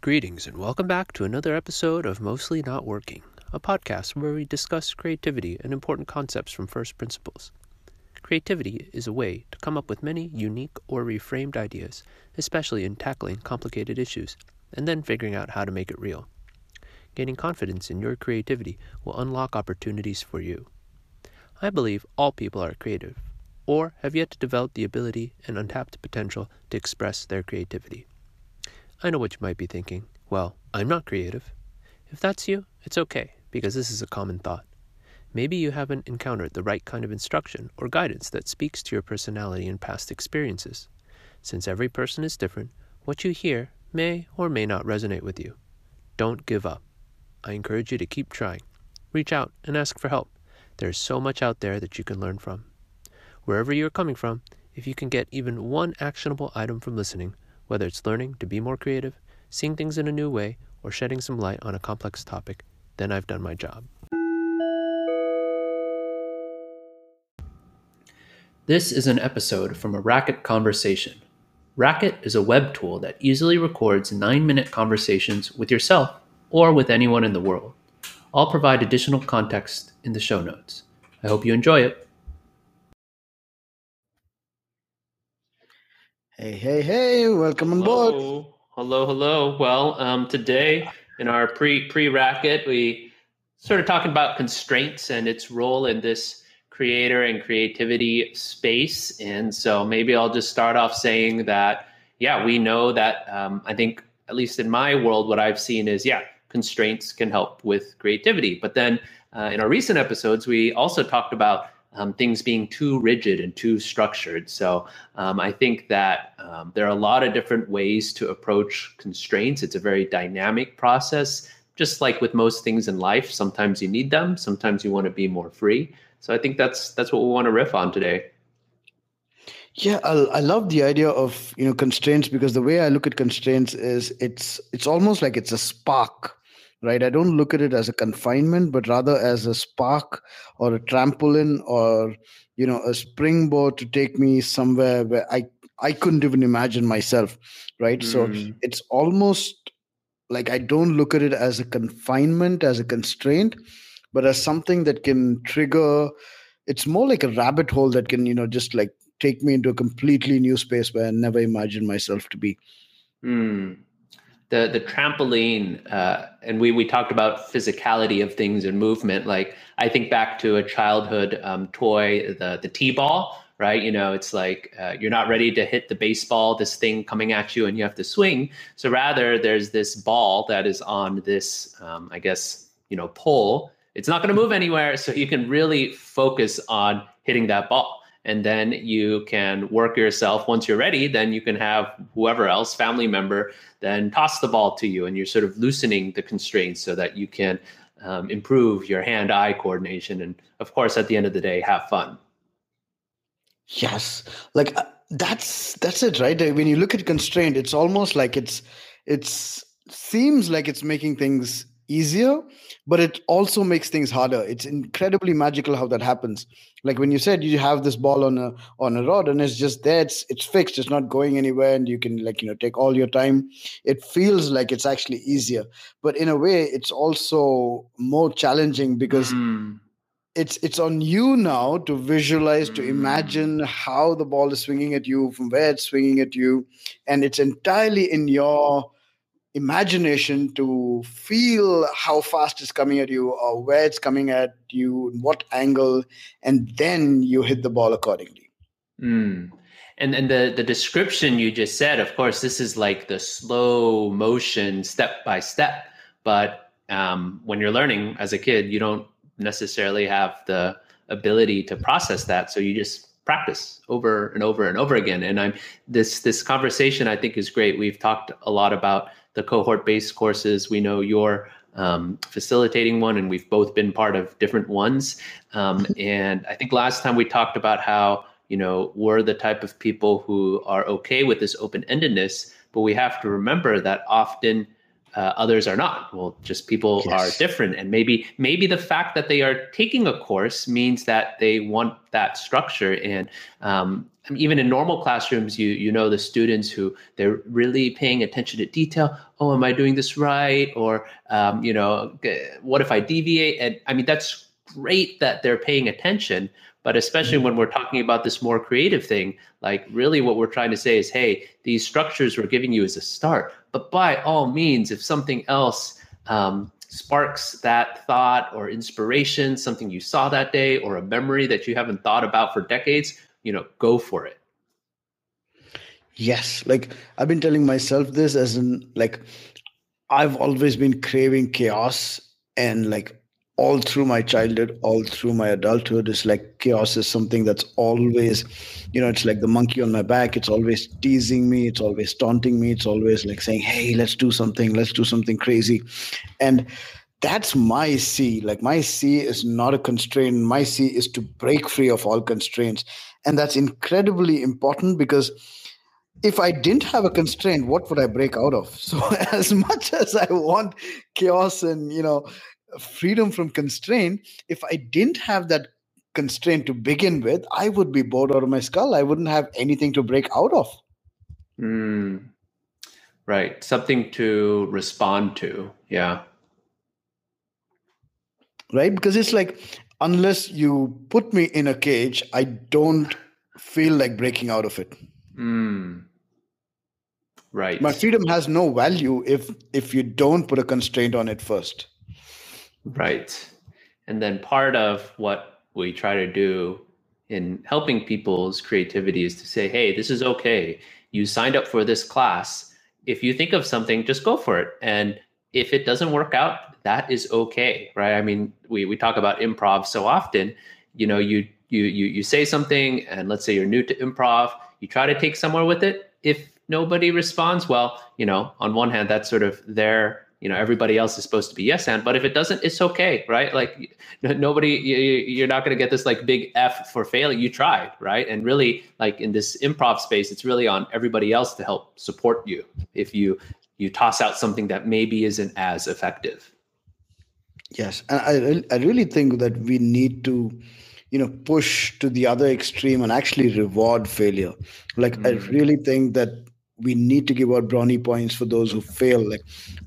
Greetings and welcome back to another episode of Mostly Not Working, a podcast where we discuss creativity and important concepts from first principles. Creativity is a way to come up with many unique or reframed ideas, especially in tackling complicated issues, and then figuring out how to make it real. Gaining confidence in your creativity will unlock opportunities for you. I believe all people are creative, or have yet to develop the ability and untapped potential to express their creativity. I know what you might be thinking. Well, I'm not creative. If that's you, it's okay, because this is a common thought. Maybe you haven't encountered the right kind of instruction or guidance that speaks to your personality and past experiences. Since every person is different, what you hear may or may not resonate with you. Don't give up. I encourage you to keep trying. Reach out and ask for help. There's so much out there that you can learn from. Wherever you're coming from, if you can get even one actionable item from listening, whether it's learning to be more creative, seeing things in a new way, or shedding some light on a complex topic, then I've done my job. This is an episode from a Racket Conversation. Racket is a web tool that easily records nine minute conversations with yourself or with anyone in the world. I'll provide additional context in the show notes. I hope you enjoy it. Hey, hey, hey, welcome on board. Hello, hello, hello. Well, um, today in our pre pre racket, we started talking about constraints and its role in this creator and creativity space. And so maybe I'll just start off saying that, yeah, we know that um, I think, at least in my world, what I've seen is, yeah, constraints can help with creativity. But then uh, in our recent episodes, we also talked about um, things being too rigid and too structured. So um, I think that um, there are a lot of different ways to approach constraints. It's a very dynamic process. Just like with most things in life, sometimes you need them, sometimes you want to be more free. So I think that's that's what we want to riff on today. Yeah, I, I love the idea of you know constraints because the way I look at constraints is it's it's almost like it's a spark right i don't look at it as a confinement but rather as a spark or a trampoline or you know a springboard to take me somewhere where i i couldn't even imagine myself right mm. so hmm. it's almost like i don't look at it as a confinement as a constraint but as something that can trigger it's more like a rabbit hole that can you know just like take me into a completely new space where i never imagined myself to be mm the the trampoline uh, and we we talked about physicality of things and movement. Like i think back to a childhood um, toy the the t-ball right? You know it's like uh, you're not ready to hit the baseball this thing coming at you and you have to swing. So rather there's this ball that is on this um, i guess you know pole. It's not going to move anywhere so you can really focus on hitting that ball and then you can work yourself once you're ready then you can have whoever else family member then toss the ball to you and you're sort of loosening the constraints so that you can um, improve your hand-eye coordination and of course at the end of the day have fun. Yes. Like uh, that's that's it right? When you look at constraint it's almost like it's it's seems like it's making things easier but it also makes things harder it's incredibly magical how that happens like when you said you have this ball on a on a rod and it's just there it's it's fixed it's not going anywhere and you can like you know take all your time it feels like it's actually easier but in a way it's also more challenging because mm. it's it's on you now to visualize mm. to imagine how the ball is swinging at you from where it's swinging at you and it's entirely in your imagination to feel how fast it's coming at you or where it's coming at you, and what angle, and then you hit the ball accordingly. Mm. And and the the description you just said, of course, this is like the slow motion, step by step. But um, when you're learning as a kid, you don't necessarily have the ability to process that, so you just practice over and over and over again. And I'm this this conversation I think is great. We've talked a lot about the cohort based courses. We know you're um, facilitating one, and we've both been part of different ones. Um, and I think last time we talked about how you know we're the type of people who are okay with this open endedness, but we have to remember that often uh, others are not. Well just people yes. are different. And maybe maybe the fact that they are taking a course means that they want that structure. And um, even in normal classrooms you you know the students who they're really paying attention to detail. Oh am i doing this right? Or um, you know what if i deviate? And i mean that's great that they're paying attention but especially when we're talking about this more creative thing, like really what we're trying to say is, hey, these structures we're giving you as a start. But by all means, if something else um, sparks that thought or inspiration, something you saw that day or a memory that you haven't thought about for decades, you know, go for it. Yes. Like I've been telling myself this as in like I've always been craving chaos and like all through my childhood, all through my adulthood, It's like chaos is something that's always, you know, it's like the monkey on my back. It's always teasing me. It's always taunting me. It's always like saying, hey, let's do something. Let's do something crazy. And that's my C. Like my C is not a constraint. My C is to break free of all constraints. And that's incredibly important because if I didn't have a constraint, what would I break out of? So as much as I want chaos and you know freedom from constraint, if I didn't have that constraint to begin with, I would be bored out of my skull. I wouldn't have anything to break out of. Mm, right. Something to respond to. Yeah. Right. Because it's like, unless you put me in a cage, I don't feel like breaking out of it. Mm. Right. My freedom has no value if if you don't put a constraint on it first. Right. And then part of what we try to do in helping people's creativity is to say, hey, this is okay. You signed up for this class. If you think of something, just go for it. And if it doesn't work out, that is okay. Right. I mean, we, we talk about improv so often. You know, you you you you say something and let's say you're new to improv, you try to take somewhere with it. If nobody responds, well, you know, on one hand, that's sort of their you know everybody else is supposed to be yes and but if it doesn't it's okay right? Like nobody you're not going to get this like big f for failing. You tried right? And really like in this improv space it's really on everybody else to help support you if you you toss out something that maybe isn't as effective. Yes and i i really think that we need to you know push to the other extreme and actually reward failure. Like mm. i really think that we need to give out brownie points for those who fail. Like,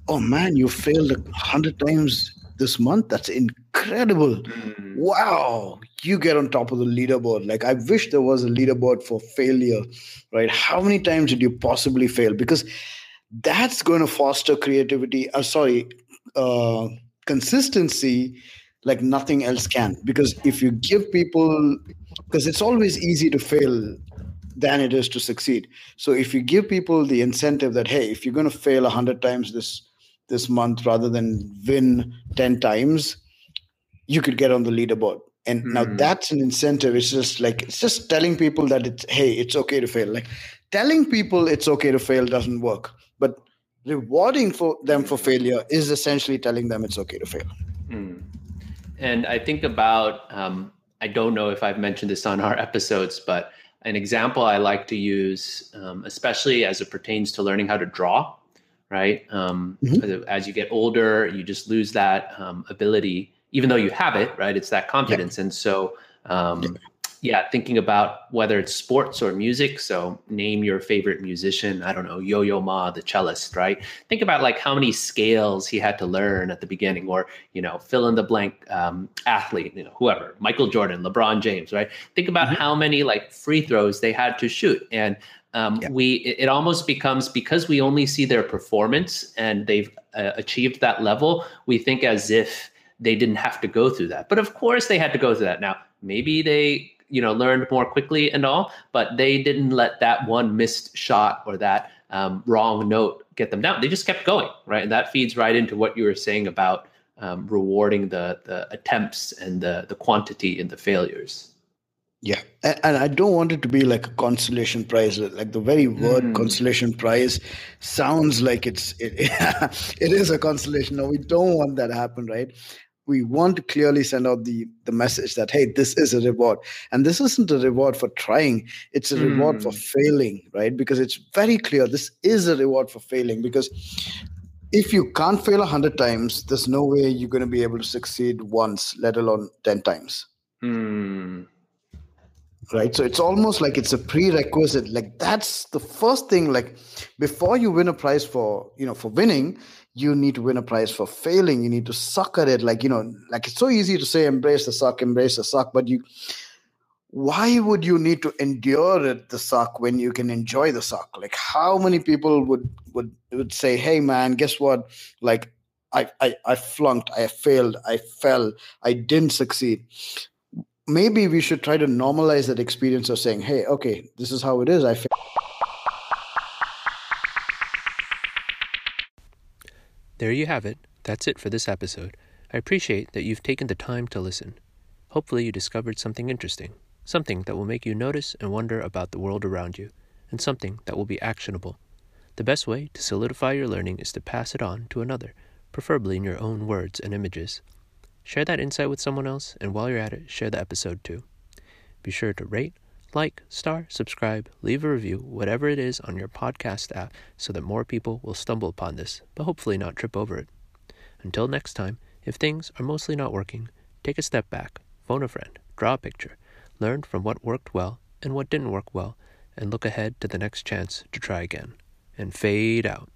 oh man, you failed a hundred times this month. That's incredible. Mm. Wow. You get on top of the leaderboard. Like, I wish there was a leaderboard for failure, right? How many times did you possibly fail? Because that's going to foster creativity. Uh, sorry, uh, consistency like nothing else can. Because if you give people, because it's always easy to fail than it is to succeed. So if you give people the incentive that hey, if you're going to fail a hundred times this this month rather than win ten times, you could get on the leaderboard. And mm-hmm. now that's an incentive. It's just like it's just telling people that it's hey, it's okay to fail. Like telling people it's okay to fail doesn't work, but rewarding for them for failure is essentially telling them it's okay to fail. Mm. And I think about um, I don't know if I've mentioned this on our episodes, but an example I like to use, um, especially as it pertains to learning how to draw, right? Um, mm-hmm. As you get older, you just lose that um, ability, even though you have it, right? It's that confidence. And so, um, yeah, thinking about whether it's sports or music. So name your favorite musician. I don't know, Yo Yo Ma, the cellist, right? Think about like how many scales he had to learn at the beginning, or you know, fill in the blank um, athlete, you know, whoever, Michael Jordan, LeBron James, right? Think about mm-hmm. how many like free throws they had to shoot, and um, yeah. we it, almost becomes because we only see their performance and they've uh, achieved that level. We think as if they didn't have to go through that, but of course they had to go through that. Now maybe they you know learned more quickly and all but they didn't let that one missed shot or that um, wrong note get them down. They just kept going right? And that feeds right into what you were saying about um, rewarding the the attempts and the the quantity in the failures. Yeah. And, and, i don't want it to be like a consolation prize like the very word mm. consolation prize sounds like it's it, it is a consolation. No we don't want that to happen right we want to clearly send out the the message that hey this is a reward and this isn't a reward for trying it's a mm. reward for hmm. failing right because it's very clear this is a reward for failing because if you can't fail a hundred times, there's no way you're going to be able to succeed once, let alone ten times. Hmm. Right. So it's almost like it's a prerequisite. Like that's the first thing. Like before you win a prize for you know for winning, you need to win a prize for failing. You need to suck at it. Like you know, like it's so easy to say embrace the suck, embrace the suck, but you why would you need to endure it the suck when you can enjoy the suck like how many people would would would say hey man guess what like i i, I flunked i failed i fell i didn't succeed maybe we should try to normalize that experience of saying hey okay this is how it is i failed there you have it that's it for this episode i appreciate that you've taken the time to listen hopefully you discovered something interesting something that will make you notice and wonder about the world around you, and something that will be actionable. The best way to solidify your learning is to pass it on to another, preferably in your own words and images. Share that insight with someone else, and while you're at it, share the episode too. Be sure to rate, like, star, subscribe, leave a review, whatever it is on your podcast app, so that more people will stumble upon this, but hopefully not trip over it. Until next time, if things are mostly not working, take a step back, phone a friend, draw a picture, learn from what worked well and what didn't work well, and look ahead to the next chance to try again. And fade out.